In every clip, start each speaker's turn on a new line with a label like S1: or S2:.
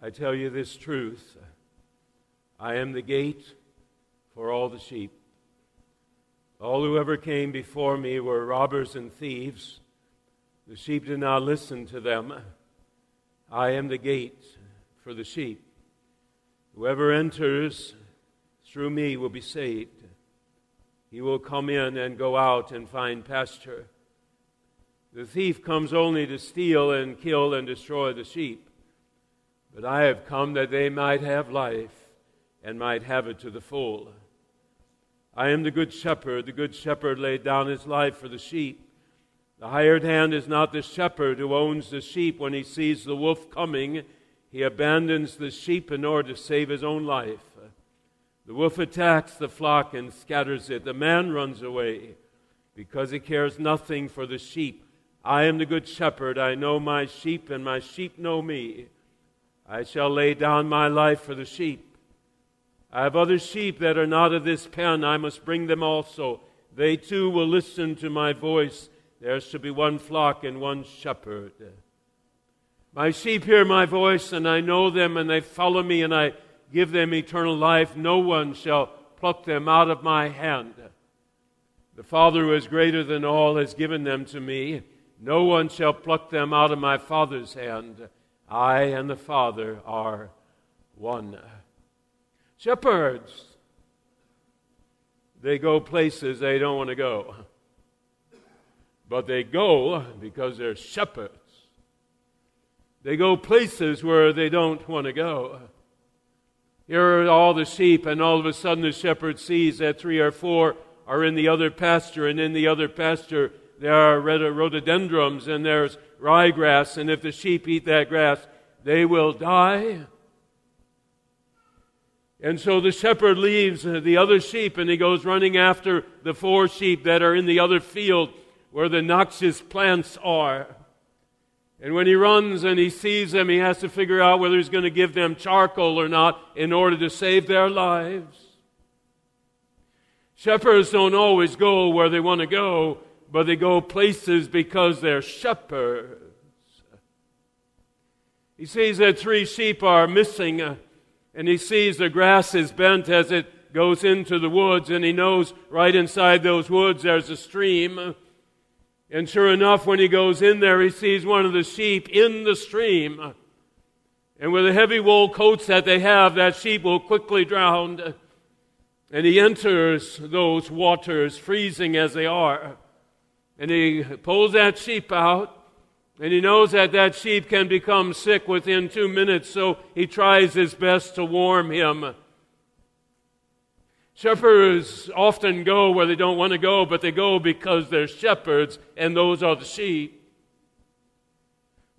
S1: I tell you this truth I am the gate for all the sheep. All who ever came before me were robbers and thieves. The sheep did not listen to them. I am the gate for the sheep. Whoever enters through me will be saved. He will come in and go out and find pasture. The thief comes only to steal and kill and destroy the sheep. But I have come that they might have life and might have it to the full. I am the good shepherd. The good shepherd laid down his life for the sheep. The hired hand is not the shepherd who owns the sheep. When he sees the wolf coming, he abandons the sheep in order to save his own life. The wolf attacks the flock and scatters it. The man runs away because he cares nothing for the sheep. I am the good shepherd. I know my sheep, and my sheep know me. I shall lay down my life for the sheep. I have other sheep that are not of this pen. I must bring them also. They too will listen to my voice. There shall be one flock and one shepherd. My sheep hear my voice, and I know them, and they follow me, and I give them eternal life. No one shall pluck them out of my hand. The Father who is greater than all has given them to me. No one shall pluck them out of my Father's hand. I and the Father are one. Shepherds, they go places they don't want to go. But they go because they're shepherds. They go places where they don't want to go. Here are all the sheep, and all of a sudden the shepherd sees that three or four are in the other pasture, and in the other pasture there are rhododendrons and there's ryegrass, and if the sheep eat that grass, they will die. And so the shepherd leaves the other sheep and he goes running after the four sheep that are in the other field where the noxious plants are. And when he runs and he sees them, he has to figure out whether he's going to give them charcoal or not in order to save their lives. Shepherds don't always go where they want to go, but they go places because they're shepherds. He sees that three sheep are missing, uh, and he sees the grass is bent as it goes into the woods, and he knows right inside those woods there's a stream. And sure enough, when he goes in there, he sees one of the sheep in the stream. And with the heavy wool coats that they have, that sheep will quickly drown. And he enters those waters, freezing as they are. And he pulls that sheep out. And he knows that that sheep can become sick within two minutes, so he tries his best to warm him. Shepherds often go where they don't want to go, but they go because they're shepherds, and those are the sheep.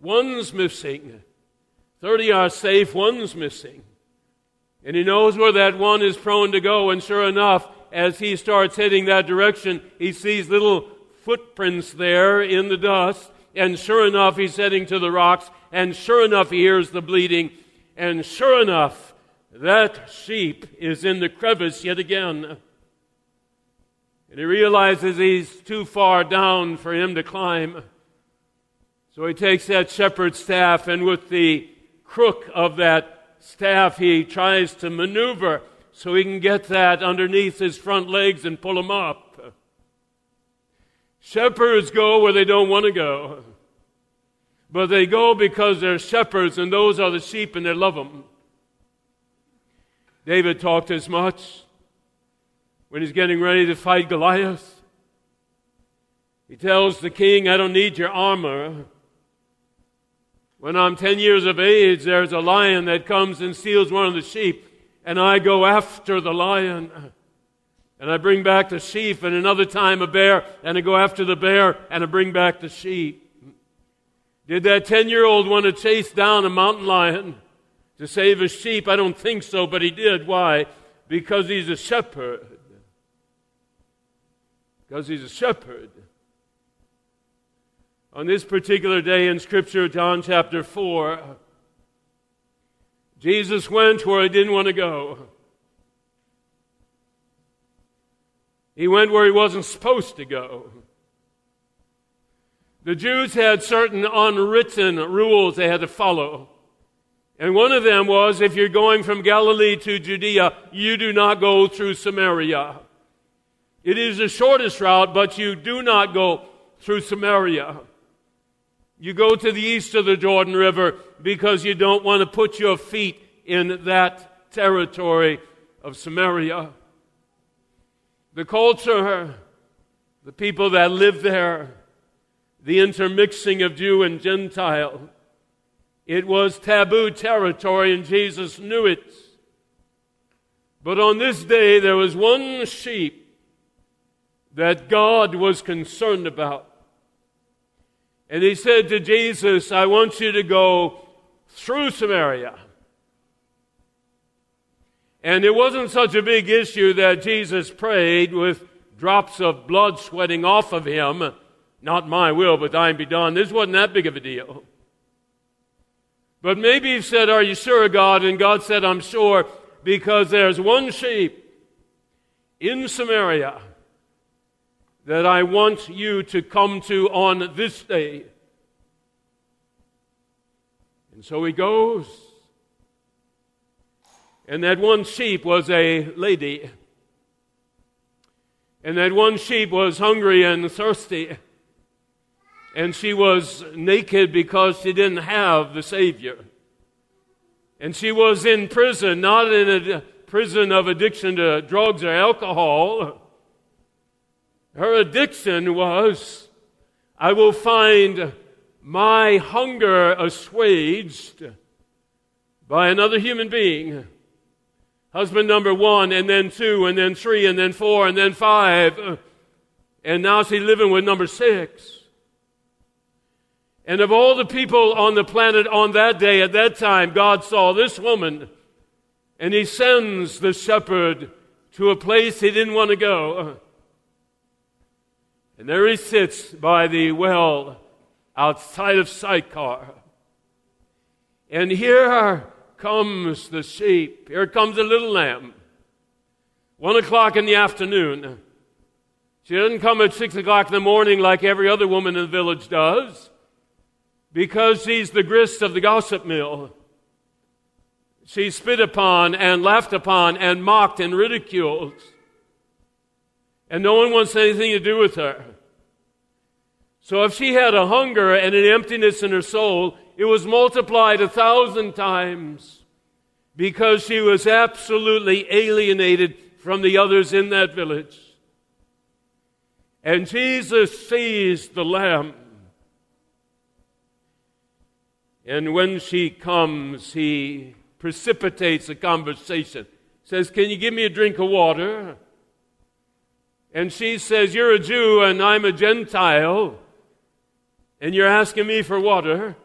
S1: One's missing. Thirty are safe, one's missing. And he knows where that one is prone to go, and sure enough, as he starts heading that direction, he sees little footprints there in the dust, and sure enough, he's heading to the rocks, and sure enough, he hears the bleeding, and sure enough, that sheep is in the crevice yet again. And he realizes he's too far down for him to climb. So he takes that shepherd's staff, and with the crook of that staff, he tries to maneuver so he can get that underneath his front legs and pull him up. Shepherds go where they don't want to go. But they go because they're shepherds, and those are the sheep, and they love them. David talked as much when he's getting ready to fight Goliath. He tells the king, I don't need your armor. When I'm 10 years of age, there's a lion that comes and steals one of the sheep, and I go after the lion. And I bring back the sheep, and another time a bear, and I go after the bear, and I bring back the sheep. Did that 10 year old want to chase down a mountain lion? to save his sheep? I don't think so, but he did. Why? Because he's a shepherd. Because he's a shepherd. On this particular day in Scripture, John chapter 4, Jesus went where he didn't want to go. He went where he wasn't supposed to go. The Jews had certain unwritten rules they had to follow. And one of them was if you're going from Galilee to Judea, you do not go through Samaria. It is the shortest route, but you do not go through Samaria. You go to the east of the Jordan River because you don't want to put your feet in that territory of Samaria. The culture, the people that live there, the intermixing of Jew and Gentile, it was taboo territory, and Jesus knew it. But on this day, there was one sheep that God was concerned about. And he said to Jesus, I want you to go through Samaria. And it wasn't such a big issue that Jesus prayed with drops of blood sweating off of him. Not my will, but thine be done. This wasn't that big of a deal. But maybe he said, Are you sure, God? And God said, I'm sure because there's one sheep in Samaria that I want you to come to on this day. And so he goes. And that one sheep was a lady. And that one sheep was hungry and thirsty and she was naked because she didn't have the Savior. And she was in prison, not in a prison of addiction to drugs or alcohol. Her addiction was, I will find my hunger assuaged by another human being. Husband number one, and then two, and then three, and then four, and then five. And now she's living with number six. And of all the people on the planet on that day, at that time, God saw this woman, and He sends the shepherd to a place he didn't want to go. And there he sits by the well outside of Sychar. And here comes the sheep. Here comes the little lamb. One o'clock in the afternoon. She doesn't come at six o'clock in the morning like every other woman in the village does because she's the grist of the gossip mill. She's spit upon and laughed upon and mocked and ridiculed. And no one wants anything to do with her. So if she had a hunger and an emptiness in her soul, it was multiplied a thousand times because she was absolutely alienated from the others in that village. And Jesus sees the lamb and when she comes, he precipitates a conversation. Says, Can you give me a drink of water? And she says, You're a Jew and I'm a Gentile, and you're asking me for water.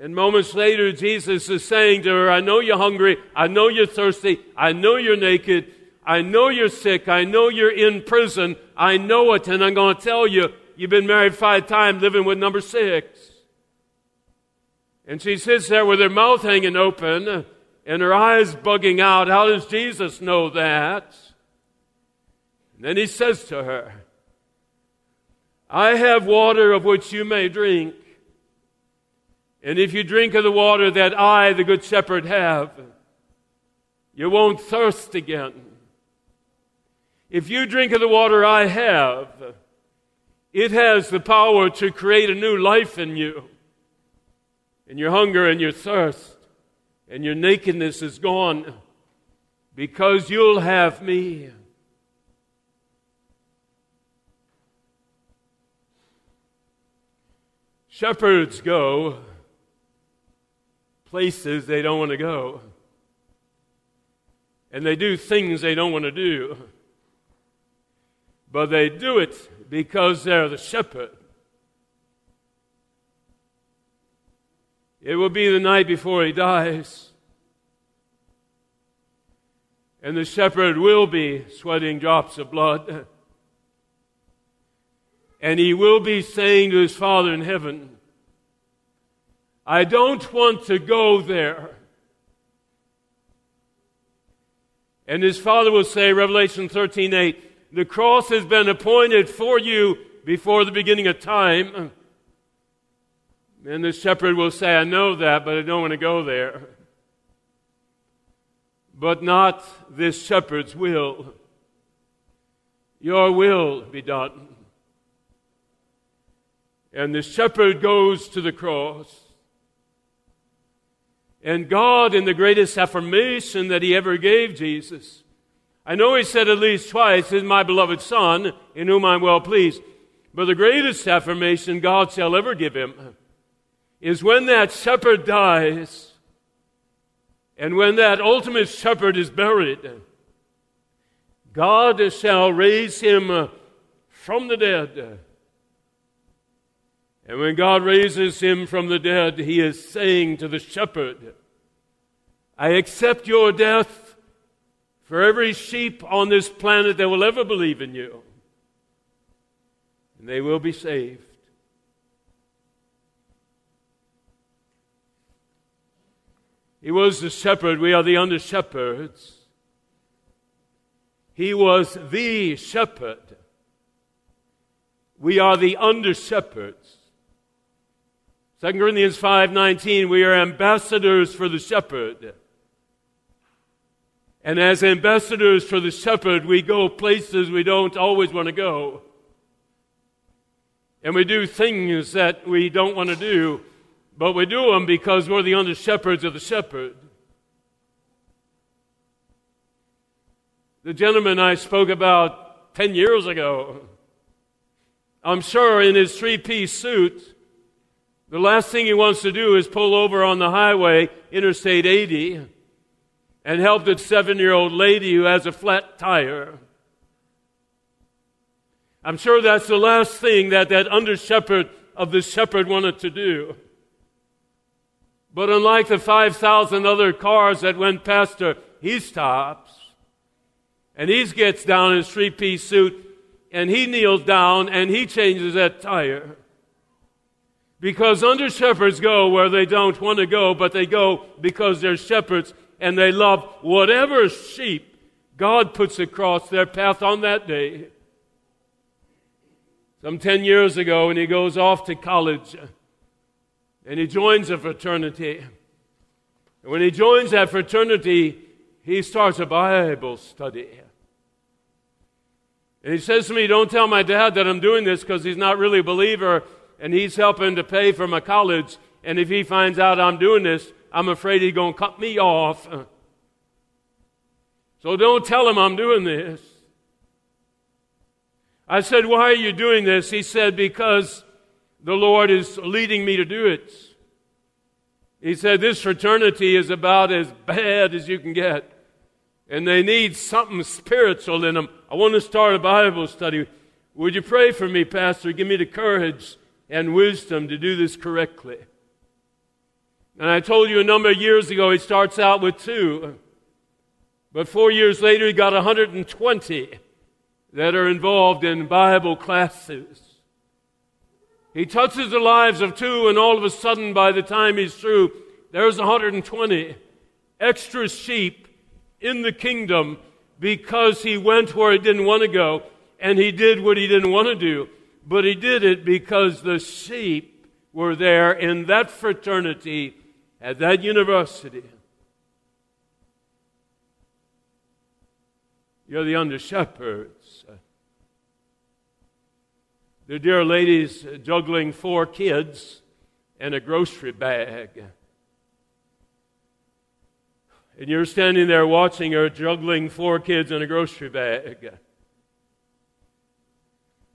S1: And moments later, Jesus is saying to her, I know you're hungry. I know you're thirsty. I know you're naked. I know you're sick. I know you're in prison. I know it. And I'm going to tell you, you've been married five times living with number six. And she sits there with her mouth hanging open and her eyes bugging out. How does Jesus know that? And then he says to her, I have water of which you may drink. And if you drink of the water that I, the Good Shepherd, have, you won't thirst again. If you drink of the water I have, it has the power to create a new life in you and your hunger and your thirst and your nakedness is gone because you'll have me. Shepherds go places they don't want to go. And they do things they don't want to do. But they do it because they're the shepherd. It will be the night before he dies. And the shepherd will be sweating drops of blood. And he will be saying to his Father in heaven, I don't want to go there. And his father will say, Revelation 13 8, the cross has been appointed for you before the beginning of time And the shepherd will say, I know that, but I don't want to go there. But not this shepherd's will. Your will be done. And the shepherd goes to the cross. And God, in the greatest affirmation that He ever gave Jesus, I know He said at least twice, is my beloved Son, in whom I'm well pleased. But the greatest affirmation God shall ever give Him is when that shepherd dies and when that ultimate shepherd is buried. God shall raise him from the dead. And when God raises him from the dead, he is saying to the shepherd, I accept your death for every sheep on this planet that will ever believe in you. And they will be saved. He was the shepherd. We are the under shepherds. He was the shepherd. We are the under shepherds. 2 Corinthians 5:19 we are ambassadors for the shepherd. And as ambassadors for the shepherd, we go places we don't always want to go. And we do things that we don't want to do, but we do them because we're the under shepherds of the shepherd. The gentleman I spoke about 10 years ago, I'm sure in his three piece suit, the last thing he wants to do is pull over on the highway, Interstate 80, and help the seven year old lady who has a flat tire. I'm sure that's the last thing that that under shepherd of the shepherd wanted to do. But unlike the 5,000 other cars that went past her, he stops and he gets down in his three piece suit and he kneels down and he changes that tire. Because under shepherds go where they don't want to go, but they go because they're shepherds and they love whatever sheep God puts across their path on that day. Some 10 years ago, when he goes off to college and he joins a fraternity. And when he joins that fraternity, he starts a Bible study. And he says to me, Don't tell my dad that I'm doing this because he's not really a believer and he's helping to pay for my college. And if he finds out I'm doing this, I'm afraid he's going to cut me off. So don't tell him I'm doing this. I said, Why are you doing this? He said, Because the Lord is leading me to do it. He said, This fraternity is about as bad as you can get. And they need something spiritual in them. I want to start a Bible study. Would you pray for me, Pastor? Give me the courage and wisdom to do this correctly. And I told you a number of years ago, he starts out with two. But four years later, he got 120 that are involved in Bible classes. He touches the lives of two, and all of a sudden, by the time he's through, there's 120 extra sheep in the kingdom because he went where he didn't want to go and he did what he didn't want to do but he did it because the sheep were there in that fraternity at that university. You're the under shepherds. The dear ladies juggling four kids and a grocery bag. And you're standing there watching her juggling four kids and a grocery bag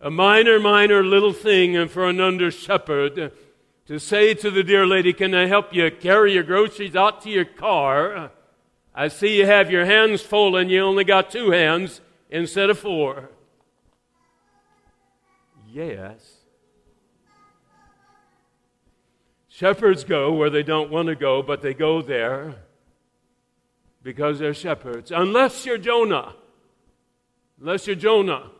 S1: a minor, minor little thing for an under shepherd to say to the dear lady, Can I help you carry your groceries out to your car? I see you have your hands full and you only got two hands instead of four. Yes. Shepherds go where they don't want to go, but they go there because they're shepherds. Unless you're Jonah. Unless you're Jonah.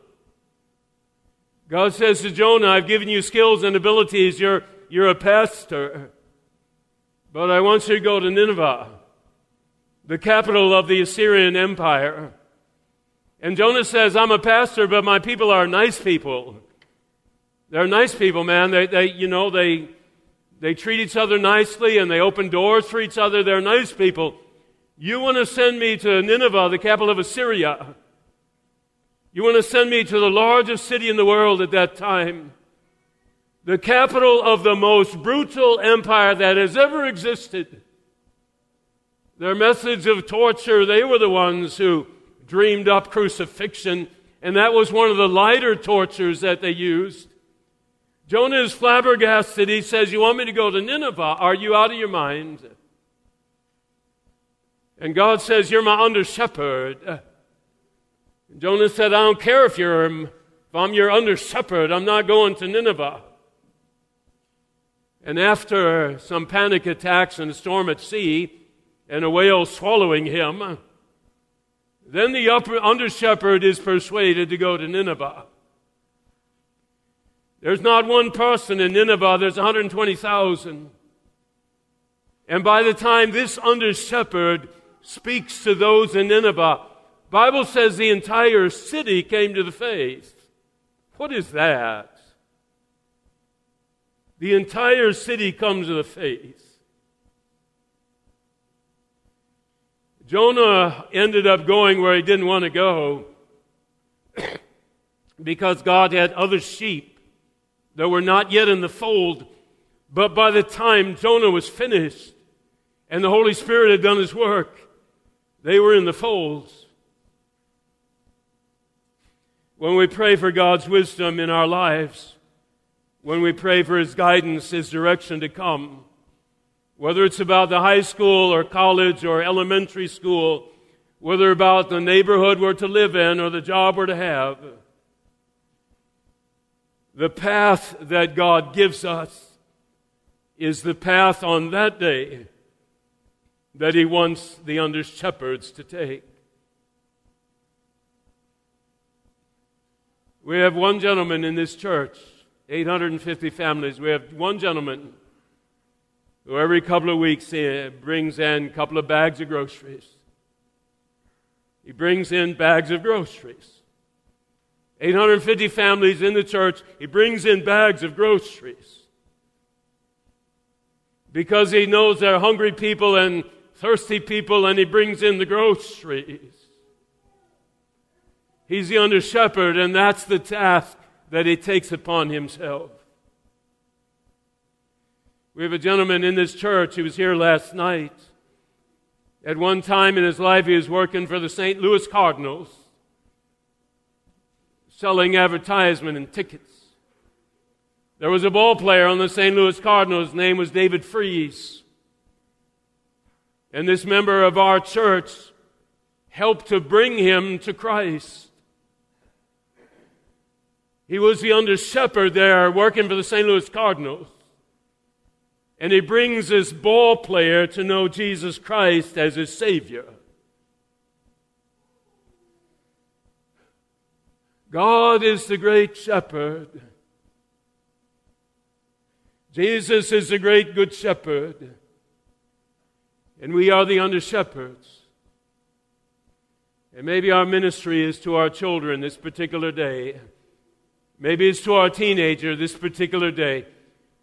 S1: God says to Jonah, I've given you skills and abilities. You're, you're a pastor. But I want you to go to Nineveh, the capital of the Assyrian Empire. And Jonah says, I'm a pastor, but my people are nice people. They're nice people, man. They, they you know, they, They treat each other nicely and they open doors for each other. They're nice people. You want to send me to Nineveh, the capital of Assyria. You want to send me to the largest city in the world at that time, the capital of the most brutal empire that has ever existed. Their message of torture, they were the ones who dreamed up crucifixion, and that was one of the lighter tortures that they used. Jonah is flabbergasted. He says, You want me to go to Nineveh? Are you out of your mind? And God says, You're my under shepherd. Jonah said, I don't care if you're if I'm your under shepherd, I'm not going to Nineveh. And after some panic attacks and a storm at sea, and a whale swallowing him, then the under shepherd is persuaded to go to Nineveh. There's not one person in Nineveh, there's 120,000. And by the time this under shepherd speaks to those in Nineveh, Bible says the entire city came to the faith. What is that? The entire city comes to the faith. Jonah ended up going where he didn't want to go because God had other sheep that were not yet in the fold. But by the time Jonah was finished and the Holy Spirit had done his work, they were in the folds. When we pray for God's wisdom in our lives, when we pray for His guidance, His direction to come, whether it's about the high school or college or elementary school, whether about the neighborhood we're to live in or the job we're to have, the path that God gives us is the path on that day that He wants the under shepherds to take. We have one gentleman in this church, 850 families. We have one gentleman who every couple of weeks eh, brings in a couple of bags of groceries. He brings in bags of groceries. 850 families in the church, he brings in bags of groceries. Because he knows there are hungry people and thirsty people, and he brings in the groceries. He's the under shepherd, and that's the task that he takes upon himself. We have a gentleman in this church who was here last night. At one time in his life, he was working for the St. Louis Cardinals selling advertisement and tickets. There was a ball player on the St. Louis Cardinals. His name was David Freese. And this member of our church helped to bring him to Christ. He was the under shepherd there working for the St. Louis Cardinals. And he brings this ball player to know Jesus Christ as his Savior. God is the great shepherd. Jesus is the great good shepherd. And we are the under shepherds. And maybe our ministry is to our children this particular day. Maybe it's to our teenager this particular day.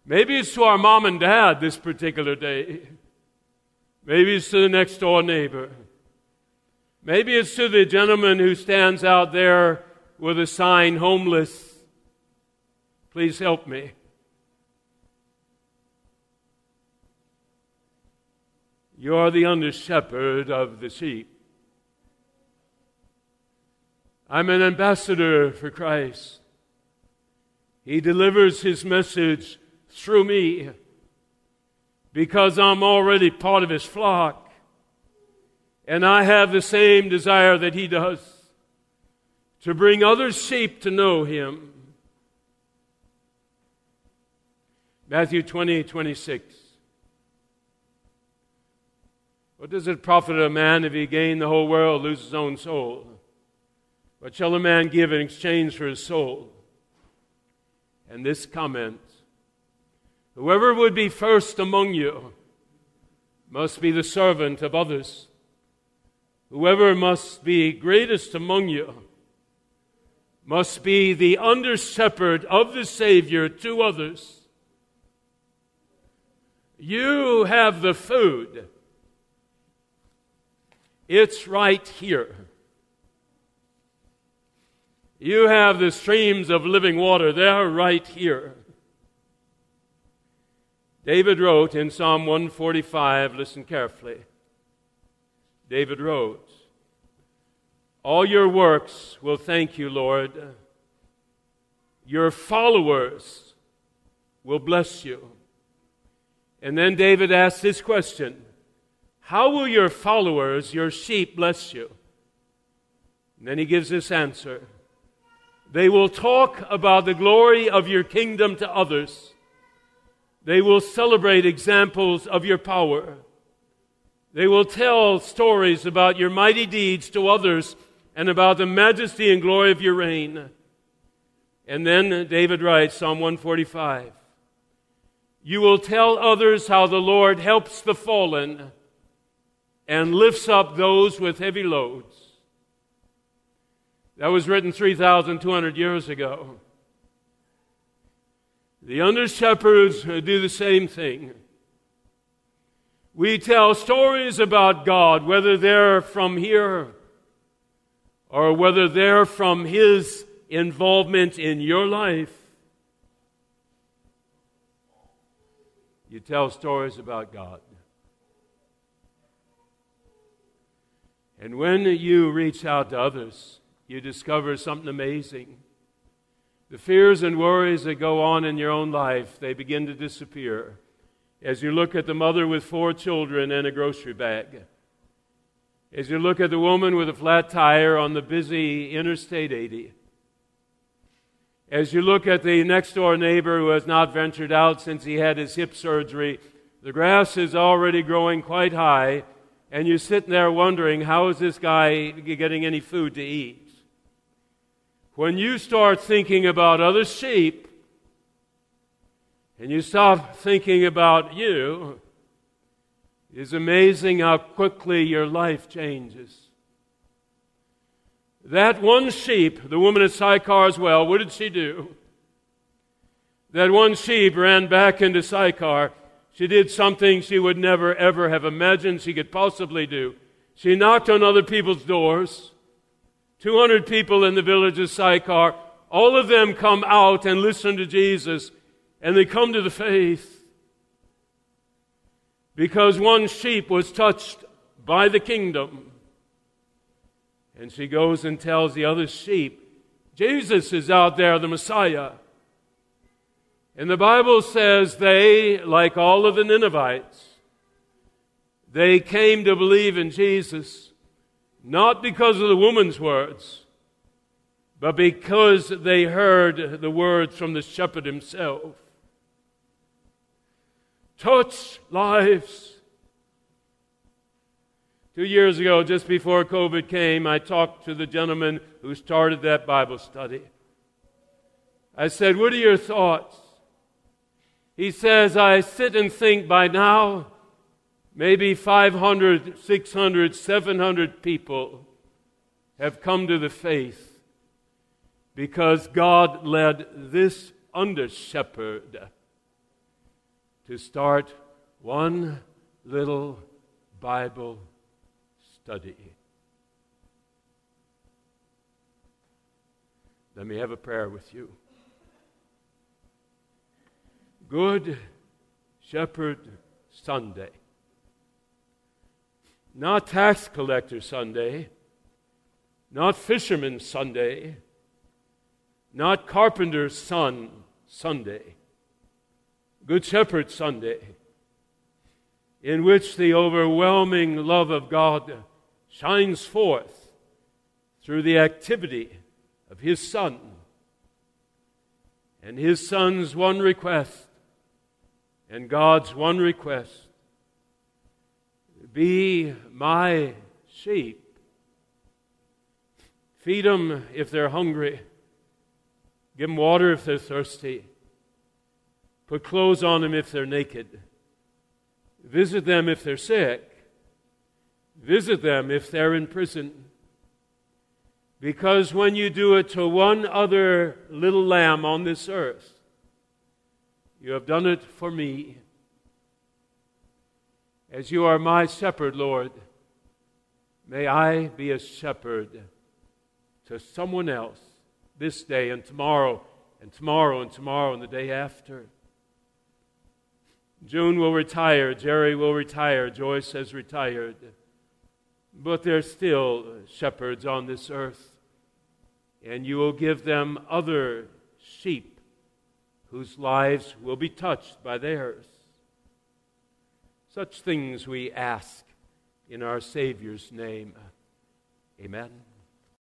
S1: Maybe it's to our mom and dad this particular day. Maybe it's to the next door neighbor. Maybe it's to the gentleman who stands out there with a sign, homeless. Please help me. You're the under shepherd of the sheep. I'm an ambassador for Christ. He delivers his message through me because I'm already part of his flock. And I have the same desire that he does to bring other sheep to know him. Matthew 20, 26. What does it profit a man if he gain the whole world, lose his own soul? What shall a man give in exchange for his soul? And this comment Whoever would be first among you must be the servant of others. Whoever must be greatest among you must be the under shepherd of the Savior to others. You have the food. It's right here. You have the streams of living water. They're right here. David wrote in Psalm 145, listen carefully. David wrote, All your works will thank you, Lord. Your followers will bless you. And then David asked this question How will your followers, your sheep, bless you? And then he gives this answer they will talk about the glory of your kingdom to others. They will celebrate examples of your power. They will tell stories about your mighty deeds to others and about the majesty and glory of your reign. And then David writes, Psalm 145 You will tell others how the Lord helps the fallen and lifts up those with heavy loads. That was written 3,200 years ago. The under shepherds do the same thing. We tell stories about God, whether they're from here or whether they're from His involvement in your life. You tell stories about God. And when you reach out to others, you discover something amazing. The fears and worries that go on in your own life, they begin to disappear as you look at the mother with four children and a grocery bag. As you look at the woman with a flat tire on the busy Interstate 80. As you look at the next door neighbor who has not ventured out since he had his hip surgery, the grass is already growing quite high, and you're sitting there wondering, how is this guy getting any food to eat? When you start thinking about other sheep and you stop thinking about you, it's amazing how quickly your life changes. That one sheep, the woman at Sychar's well, what did she do? That one sheep ran back into Sychar. She did something she would never, ever have imagined she could possibly do. She knocked on other people's doors. 200 people in the village of Sychar. All of them come out and listen to Jesus, and they come to the faith. Because one sheep was touched by the kingdom. And she goes and tells the other sheep, Jesus is out there, the Messiah. And the Bible says they, like all of the Ninevites, they came to believe in Jesus not because of the woman's words, but because they heard the words from the shepherd himself. Touch lives. Two years ago, just before COVID came, I talked to the gentleman who started that Bible study. I said, What are your thoughts? He says, I sit and think by now maybe 500, 600, 700 people have come to the faith because God led this under shepherd to start one little Bible study. Let me have a prayer with you. Good Shepherd Sunday not tax collector Sunday, not fisherman Sunday, not carpenter's son Sunday, Good Shepherd Sunday, in which the overwhelming love of God shines forth through the activity of His Son. And His Son's one request, and God's one request be my sheep. Feed them if they're hungry. Give them water if they're thirsty. Put clothes on them if they're naked. Visit them if they're sick. Visit them if they're in prison. Because when you do it to one other little lamb on this earth, you have done it for me. As you are my shepherd, Lord, may I be a shepherd to someone else this day and tomorrow and tomorrow and tomorrow and the day after. June will retire, Jerry will retire, Joyce has retired. But there's still shepherds on this earth, and you will give them other sheep whose lives will be touched by theirs. Such things we ask in our Savior's name. Amen.